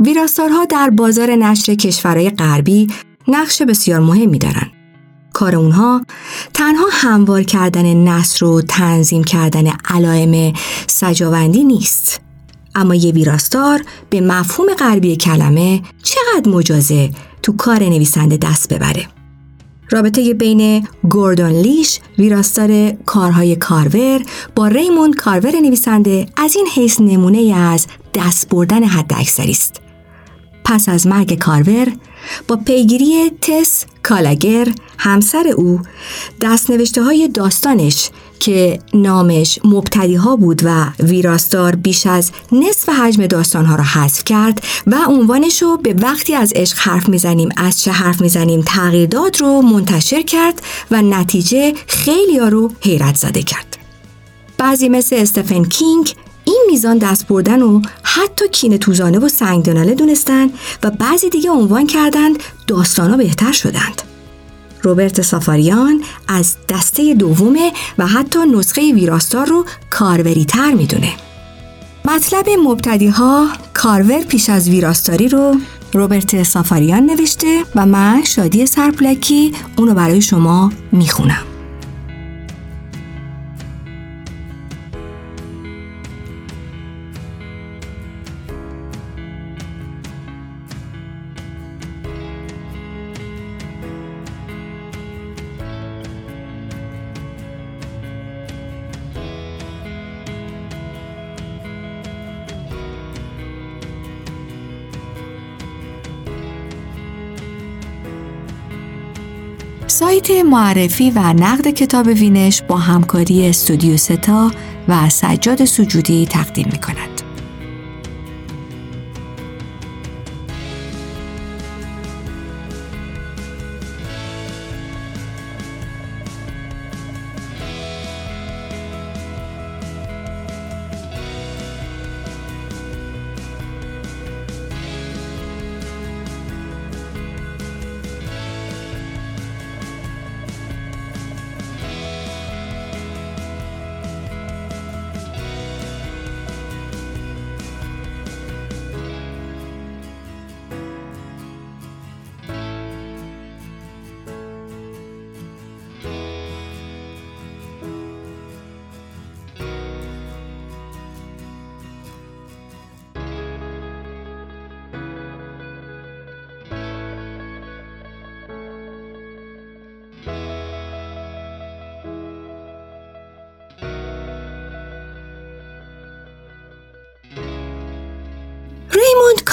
ویراستارها در بازار نشر کشورهای غربی نقش بسیار مهمی دارند. کار اونها تنها هموار کردن نصر و تنظیم کردن علائم سجاوندی نیست. اما یه ویراستار به مفهوم غربی کلمه چقدر مجازه تو کار نویسنده دست ببره. رابطه بین گوردون لیش ویراستار کارهای کارور با ریموند کارور نویسنده از این حیث نمونه از دست بردن حد اکثری است. پس از مرگ کارور با پیگیری تس کالاگر همسر او دستنوشته های داستانش که نامش مبتدی ها بود و ویراستار بیش از نصف حجم داستان ها را حذف کرد و عنوانش رو به وقتی از عشق حرف می‌زنیم از چه حرف می‌زنیم تغییر داد رو منتشر کرد و نتیجه خیلی ها رو حیرت زده کرد. بعضی مثل استفن کینگ این میزان دست بردن و حتی کین توزانه و سنگدناله دونستن و بعضی دیگه عنوان کردند داستانا بهتر شدند. روبرت سافاریان از دسته دومه و حتی نسخه ویراستار رو کاروری تر می‌دونه. مطلب مبتدی ها کارور پیش از ویراستاری رو روبرت سافاریان نوشته و من شادی سرپلکی اونو برای شما می‌خونم. سایت معرفی و نقد کتاب وینش با همکاری استودیو ستا و سجاد سجودی تقدیم می کند.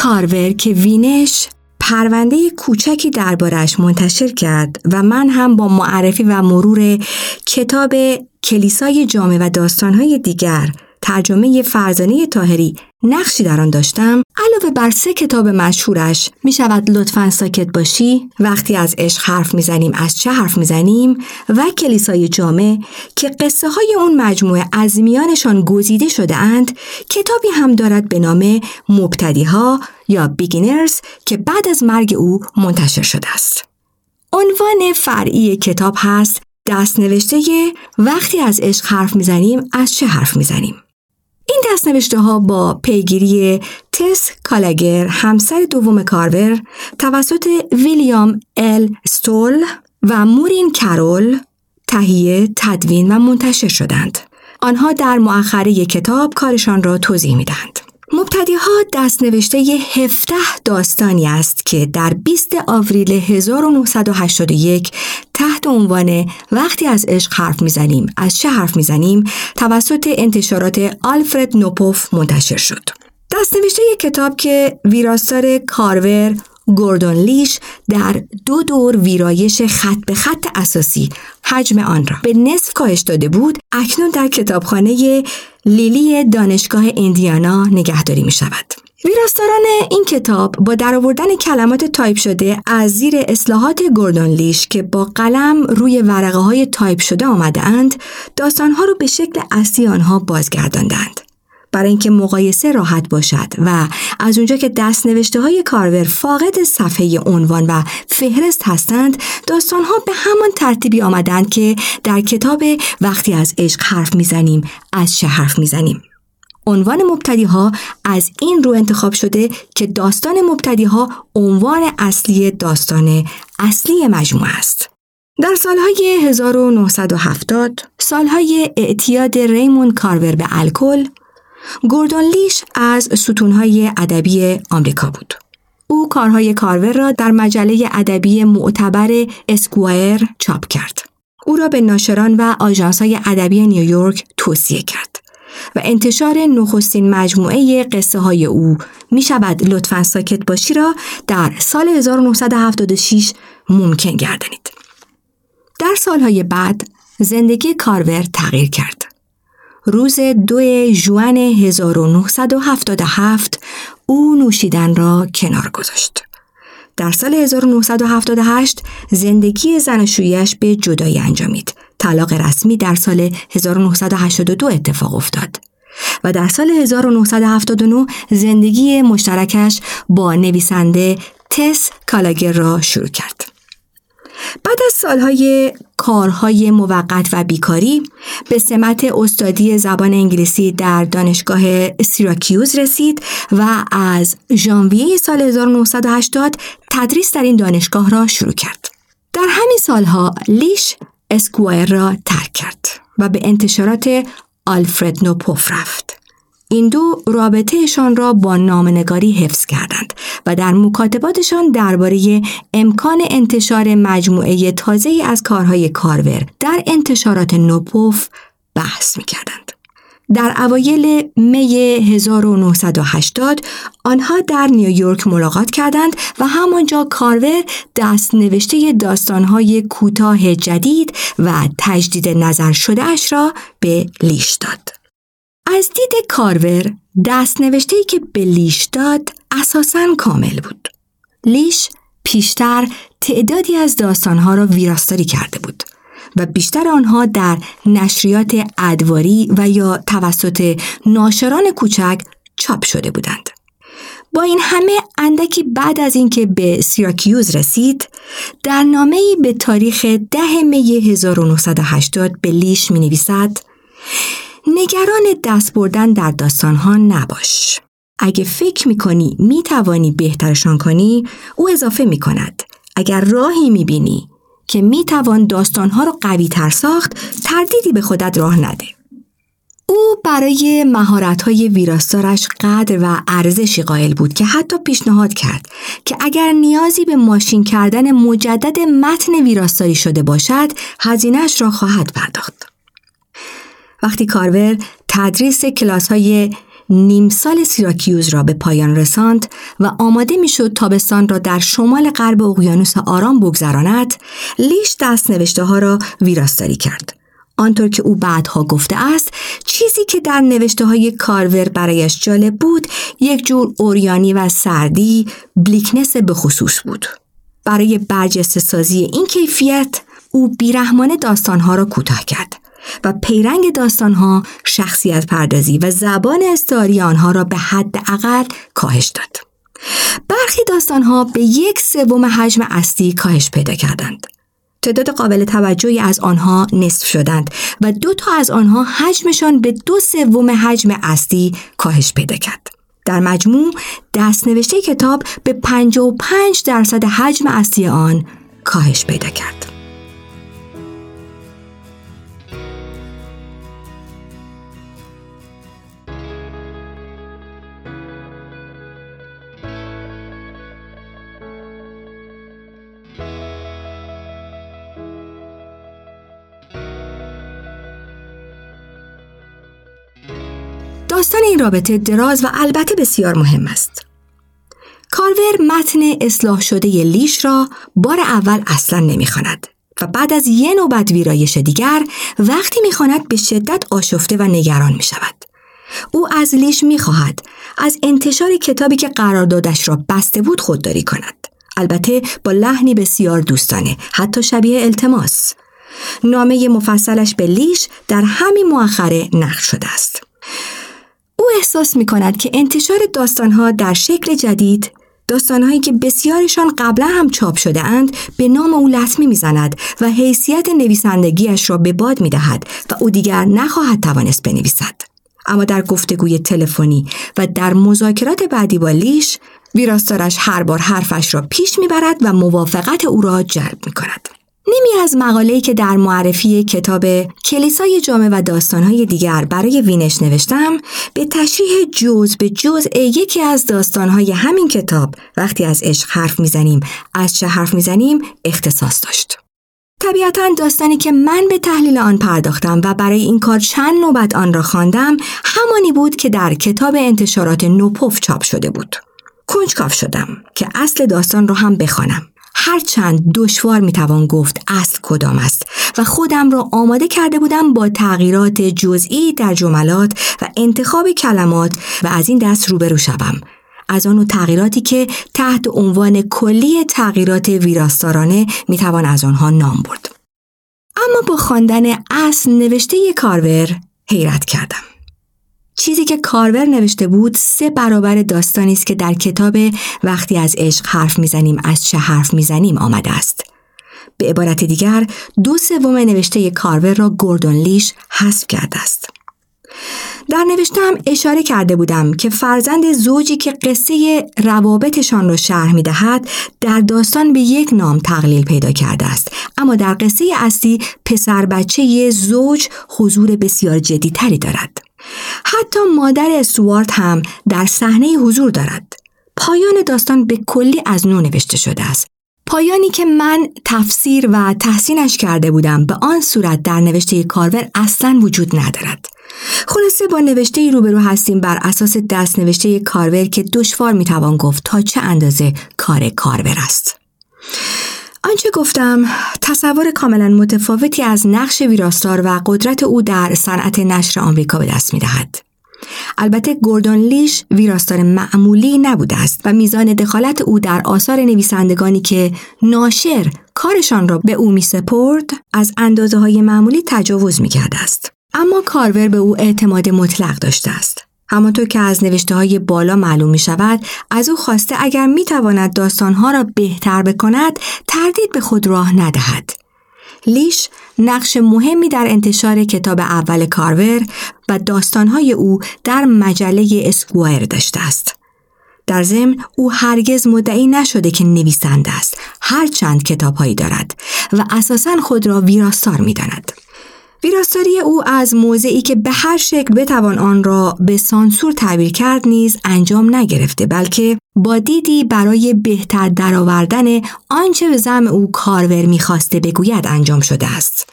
کارور که وینش پرونده کوچکی دربارش منتشر کرد و من هم با معرفی و مرور کتاب کلیسای جامعه و داستانهای دیگر ترجمه فرزانه تاهری نقشی در آن داشتم. علاوه بر سه کتاب مشهورش می شود لطفا ساکت باشی. وقتی از عشق حرف می‌زنیم از چه حرف می‌زنیم؟ و کلیسای جامع که قصه های اون مجموعه از میانشان گزیده شده اند کتابی هم دارد به نام مبتدی ها یا Beginners که بعد از مرگ او منتشر شده است. عنوان فرعی کتاب هست دست نوشته وقتی از عشق حرف می‌زنیم از چه حرف می‌زنیم؟ این دستنوشته ها با پیگیری تس گالاگر همسر دوم کارور توسط ویلیام ال استال و مورین کرول تهیه، تدوین و منتشر شدند. آنها در مؤخره کتاب کارشان را توضیح می‌دهند. مبتدی ها دست نوشته 17 داستانی است که در 20 آوریل 1981 تحت عنوان وقتی از عشق حرف می‌زنیم از چه حرف می‌زنیم توسط انتشارات آلفرد نوپوف منتشر شد. دست نوشته کتاب که ویراستار کارور گوردون لیش در دو دور ویرایش خط به خط اساسی حجم آن را به نصف کاهش داده بود اکنون در کتابخانه لیلی دانشگاه ایندیانا نگهداری می شود. ویراستاران این کتاب با درآوردن کلمات تایپ شده از زیر اصلاحات گوردون لیش که با قلم روی ورقه های تایپ شده آمده اند داستانها را به شکل اصلی آنها بازگرداندند. برای اینکه مقایسه راحت باشد و از اونجا که دست نوشته های کارور فاقد صفحه عنوان و فهرست هستند داستان ها به همان ترتیبی آمدند که در کتاب وقتی از عشق حرف می‌زنیم از چه حرف می‌زنیم عنوان مبتدی ها از این رو انتخاب شده که داستان مبتدی ها عنوان اصلی داستان اصلی مجموعه است. در سالهای 1970 سالهای اعتیاد ریمون کارور به الکل گوردون لیش از ستونهای ادبی آمریکا بود. او کارهای کارور را در مجله ادبی معتبر اسکوایر چاپ کرد. او را به ناشران و آژانس‌های ادبی نیویورک توصیه کرد و انتشار نخستین مجموعه قصه های او می شود لطفا ساکت باشی را در سال 1976 ممکن گردانید. در سالهای بعد زندگی کارور تغییر کرد. روز دو جوان 1977 او نوشیدن را کنار گذاشت. در سال 1978 زندگی زناشویش به جدایی انجامید. طلاق رسمی در سال 1982 اتفاق افتاد. و در سال 1979 زندگی مشترکش با نویسنده تس کالاگر را شروع کرد. بعد از سالهای کارهای موقت و بیکاری به سمت استادی زبان انگلیسی در دانشگاه سیراکیوز رسید و از ژانویه سال 1980 تدریس در این دانشگاه را شروع کرد. در همین سالها لیش اسکوایر را ترک کرد و به انتشارات آلفرد نوپوف رفت. این دو رابطهشان را با نامنگاری حفظ کردند و در مکاتباتشان درباره امکان انتشار مجموعه تازه از کارهای کارور در انتشارات نوپوف بحث می کردند. در اوایل می 1980 آنها در نیویورک ملاقات کردند و همانجا کارور دست نوشته داستانهای کوتاه جدید و تجدید نظر شده اش را به لیش داد. از دید کارور دست نوشته که به لیش داد اساساً کامل بود. لیش پیشتر تعدادی از داستانها را ویراستاری کرده بود و بیشتر آنها در نشریات ادواری و یا توسط ناشران کوچک چاپ شده بودند. با این همه اندکی بعد از اینکه به سیراکیوز رسید در نامه به تاریخ ده می 1980 به لیش می نویسد نگران دست بردن در داستانها نباش. اگه فکر می‌کنی می‌توانی بهترشان کنی او اضافه می‌کند. اگر راهی می‌بینی که می‌توان داستانها را قوی تر ساخت تردیدی به خودت راه نده. او برای مهارت‌های ویراستارش قدر و ارزشی قائل بود که حتی پیشنهاد کرد که اگر نیازی به ماشین کردن مجدد متن ویراستاری شده باشد هزینهش را خواهد پرداخت. وقتی کارور تدریس کلاس های نیم سال سیراکیوز را به پایان رساند و آماده می‌شد تابستان را در شمال غرب اقیانوس آرام بگذراند لیش دست نوشته ها را ویراستاری کرد. آنطور که او بعدها گفته است چیزی که در نوشته های کارور برایش جالب بود یک جور اوریانی و سردی بلیکنس به خصوص بود. برای برجسته سازی این کیفیت او بیرحمانه داستانها را کوتاه کرد. و پیرنگ داستانها شخصیت پردازی و زبان استعاری آنها را به حد اقل کاهش داد. برخی داستانها به یک سوم حجم اصلی کاهش پیدا کردند. تعداد قابل توجهی از آنها نصف شدند و دو تا از آنها حجمشان به دو سوم حجم اصلی کاهش پیدا کرد. در مجموع دستنوشته کتاب به 55 درصد حجم اصلی آن کاهش پیدا کرد. داستان این رابطه دراز و البته بسیار مهم است. کارور متن اصلاح شده لیش را بار اول اصلا نمی‌خواند و بعد از یه نوبت ویرایش دیگر وقتی می‌خواند به شدت آشفته و نگران می شود. او از لیش می‌خواهد از انتشار کتابی که قراردادش را بسته بود خودداری کند. البته با لحنی بسیار دوستانه حتی شبیه التماس. نامه مفصلش به لیش در همین مؤخره نقل شده است. او احساس می کند که انتشار داستانها در شکل جدید داستانهایی که بسیارشان قبلا هم چاپ شده اند به نام او لطمه می‌زند و حیثیت نویسندگیش را به باد می دهد و او دیگر نخواهد توانست بنویسد. اما در گفتگوی تلفنی و در مذاکرات بعدی با لیش ویراستارش هر بار حرفش را پیش می‌برد و موافقت او را جلب می کند. نیمی از مقاله‌ای که در معرفی کتاب کلیسای جامعه و داستانهای دیگر برای وینش نوشتم به تشریح جز به جز یکی از داستانهای همین کتاب وقتی از عشق حرف می‌زنیم از چه حرف می‌زنیم اختصاص داشت. طبیعتا داستانی که من به تحلیل آن پرداختم و برای این کار چند نوبت آن را خواندم همانی بود که در کتاب انتشارات نوپوف چاپ شده بود. کنجکاف شدم که اصل داستان را هم بخوانم. هرچند دشوار می‌توان گفت اصل کدام است و خودم را آماده کرده بودم با تغییرات جزئی در جملات و انتخاب کلمات و از این دست روبرو شوم. از آن تغییراتی که تحت عنوان کلی تغییرات ویراستارانه می‌توان از آنها نام برد. اما با خواندن اصل نوشته کارور حیرت کردم. چیزی که کارور نوشته بود سه برابر داستانی است که در کتاب وقتی از عشق حرف می‌زنیم از چه حرف می‌زنیم آمده است. به عبارت دیگر دو سوم نوشته کارور را گوردون لیش حذف کرده است. در نوشتم اشاره کرده بودم که فرزند زوجی که قصه روابطشان را شرح می دهد در داستان به یک نام تقلیل پیدا کرده است اما در قصه اصلی پسر بچه زوج حضور بسیار جدی تری دارد. حتی مادر استوارت هم در صحنه حضور دارد. پایان داستان به کلی از نو نوشته شده است. پایانی که من تفسیر و تحسینش کرده بودم به آن صورت در نوشته کارور اصلا وجود ندارد. خلاصه با نوشته ای روبرو هستیم بر اساس دست نوشته کارور که دشوار می‌توان گفت تا چه اندازه کار کارور است. آنچه گفتم تصور کاملا متفاوتی از نقش ویراستار و قدرت او در صنعت نشر آمریکا به دست می دهد. البته گوردون لیش ویراستار معمولی نبوده است و میزان دخالت او در آثار نویسندگانی که ناشر کارشان را به او می سپرد از اندازه های معمولی تجاوز می کرده است. اما کارور به او اعتماد مطلق داشته است. همانطور که از نوشته های بالا معلوم می شود از او خواسته اگر می تواند داستانها را بهتر بکند تردید به خود راه ندهد. لیش نقش مهمی در انتشار کتاب اول کارور و داستانهای او در مجله اسکوایر داشته است. در ضمن او هرگز مدعی نشده که نویسنده است هرچند کتابهایی دارد و اساسا خود را ویراستار می داند. ویراستاری او از موضعی که به هر شکل بتوان آن را به سانسور تعبیر کرد نیز انجام نگرفته بلکه با دیدی برای بهتر درآوردن آنچه به زم او کارور می‌خواسته بگوید انجام شده است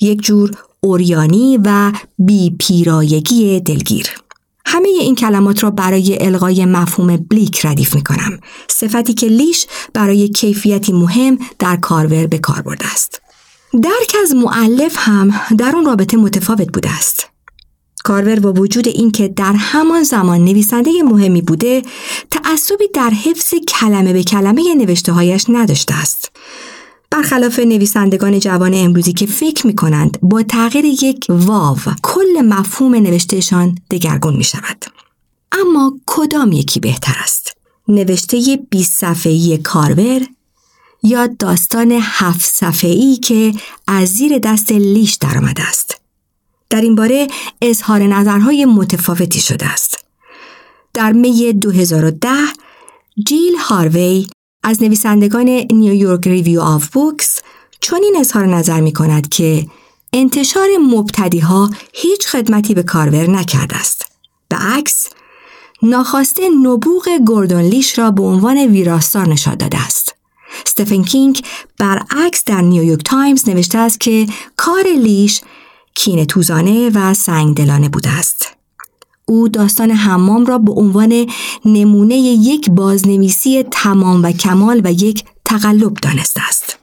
یک جور اوریانی و بی پیرایگی دلگیر همه این کلمات را برای الغای مفهوم بلیک ردیف می کنم. صفتی که لیش برای کیفیتی مهم در کارور به کار برده است. درک از معلف هم در اون رابطه متفاوت بوده است. کارور با وجود اینکه در همان زمان نویسنده مهمی بوده تعصبی در حفظ کلمه به کلمه نوشته هایش نداشته است. برخلاف نویسندگان جوان امروزی که فکر می کنند با تغییر یک واو کل مفهوم نوشتهشان دگرگون می شود. اما کدام یکی بهتر است؟ نوشته 20 صفحه‌ای کارور یا داستان هفت صفحه‌ای که از زیر دست لیش درآمده است. در این باره اظهار نظرهای متفاوتی شده است. در می 2010 جیل هاروی از نویسندگان نیویورک ریویو آف بوکس چنین اظهار نظر می کند که انتشار مبتدی ها هیچ خدمتی به کارور نکرده است. به عکس ناخواسته نبوغ گوردون لیش را به عنوان ویراستار نشان داده است. ستفن کینگ برعکس در نیویورک تایمز نوشته است که کار لیش کین توزانه و سنگدلانه بوده است. او داستان حمام را به عنوان نمونه یک بازنویسی تمام و کمال و یک تقلب دانسته است.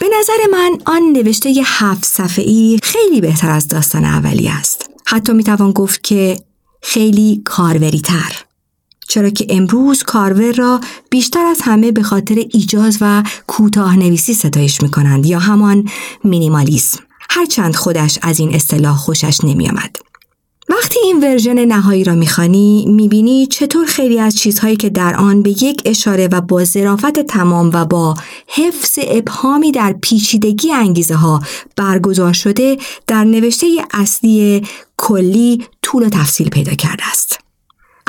به نظر من آن نوشته هفت صفحه‌ای خیلی بهتر از داستان اولی است. حتی می‌توان گفت که خیلی کاروری تر. چرا که امروز کارور را بیشتر از همه به خاطر ایجاز و کوتاه نویسی ستایش می کنند یا همان مینیمالیسم هرچند خودش از این اصطلاح خوشش نمی آمد. وقتی این ورژن نهایی را می‌خوانی می‌بینی چطور خیلی از چیزهایی که در آن به یک اشاره و با ظرافت تمام و با حفظ ابهامی در پیچیدگی انگیزه ها برگزار شده در نوشته اصلی کلی طول و تفصیل پیدا کرده است.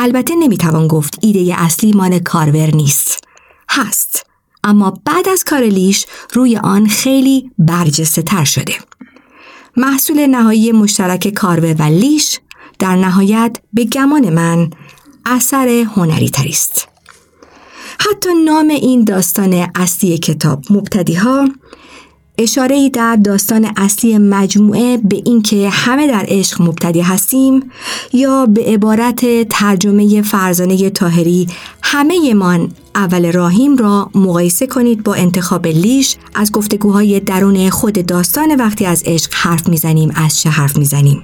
البته نمی‌توان گفت ایده اصلی مال کارور نیست. هست. اما بعد از کار لیش روی آن خیلی برجسته تر شده. محصول نهایی مشترک کارور و لیش در نهایت به گمان من اثر هنری تری است. حتی نام این داستان اصلی کتاب مبتدی ها اشاره ای در داستان اصلی مجموعه به اینکه همه در عشق مبتدی هستیم یا به عبارت ترجمه فرزانه تاهری همه من اول راهیم را مقایسه کنید با انتخاب لیش از گفتگوهای درون خود داستان وقتی از عشق حرف می‌زنیم از چه حرف می‌زنیم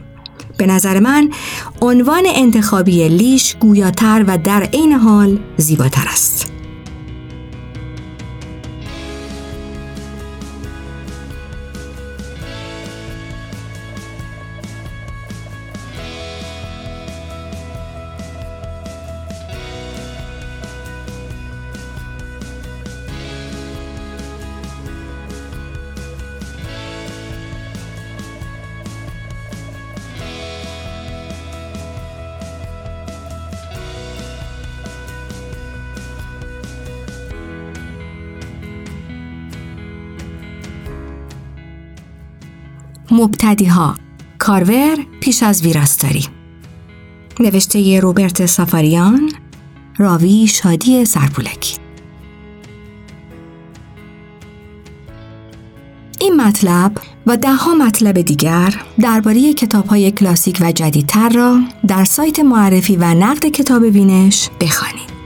به نظر من عنوان انتخابی لیش گویاتر و در عین حال زیباتر است. مبتدی ها کارور پیش از ویراستاری. نوشته روبرت سافاریان راوی شادی سرپولکی این مطلب و دهها مطلب دیگر درباره کتاب های کلاسیک و جدیدتر را در سایت معرفی و نقد کتاب بینش بخوانید.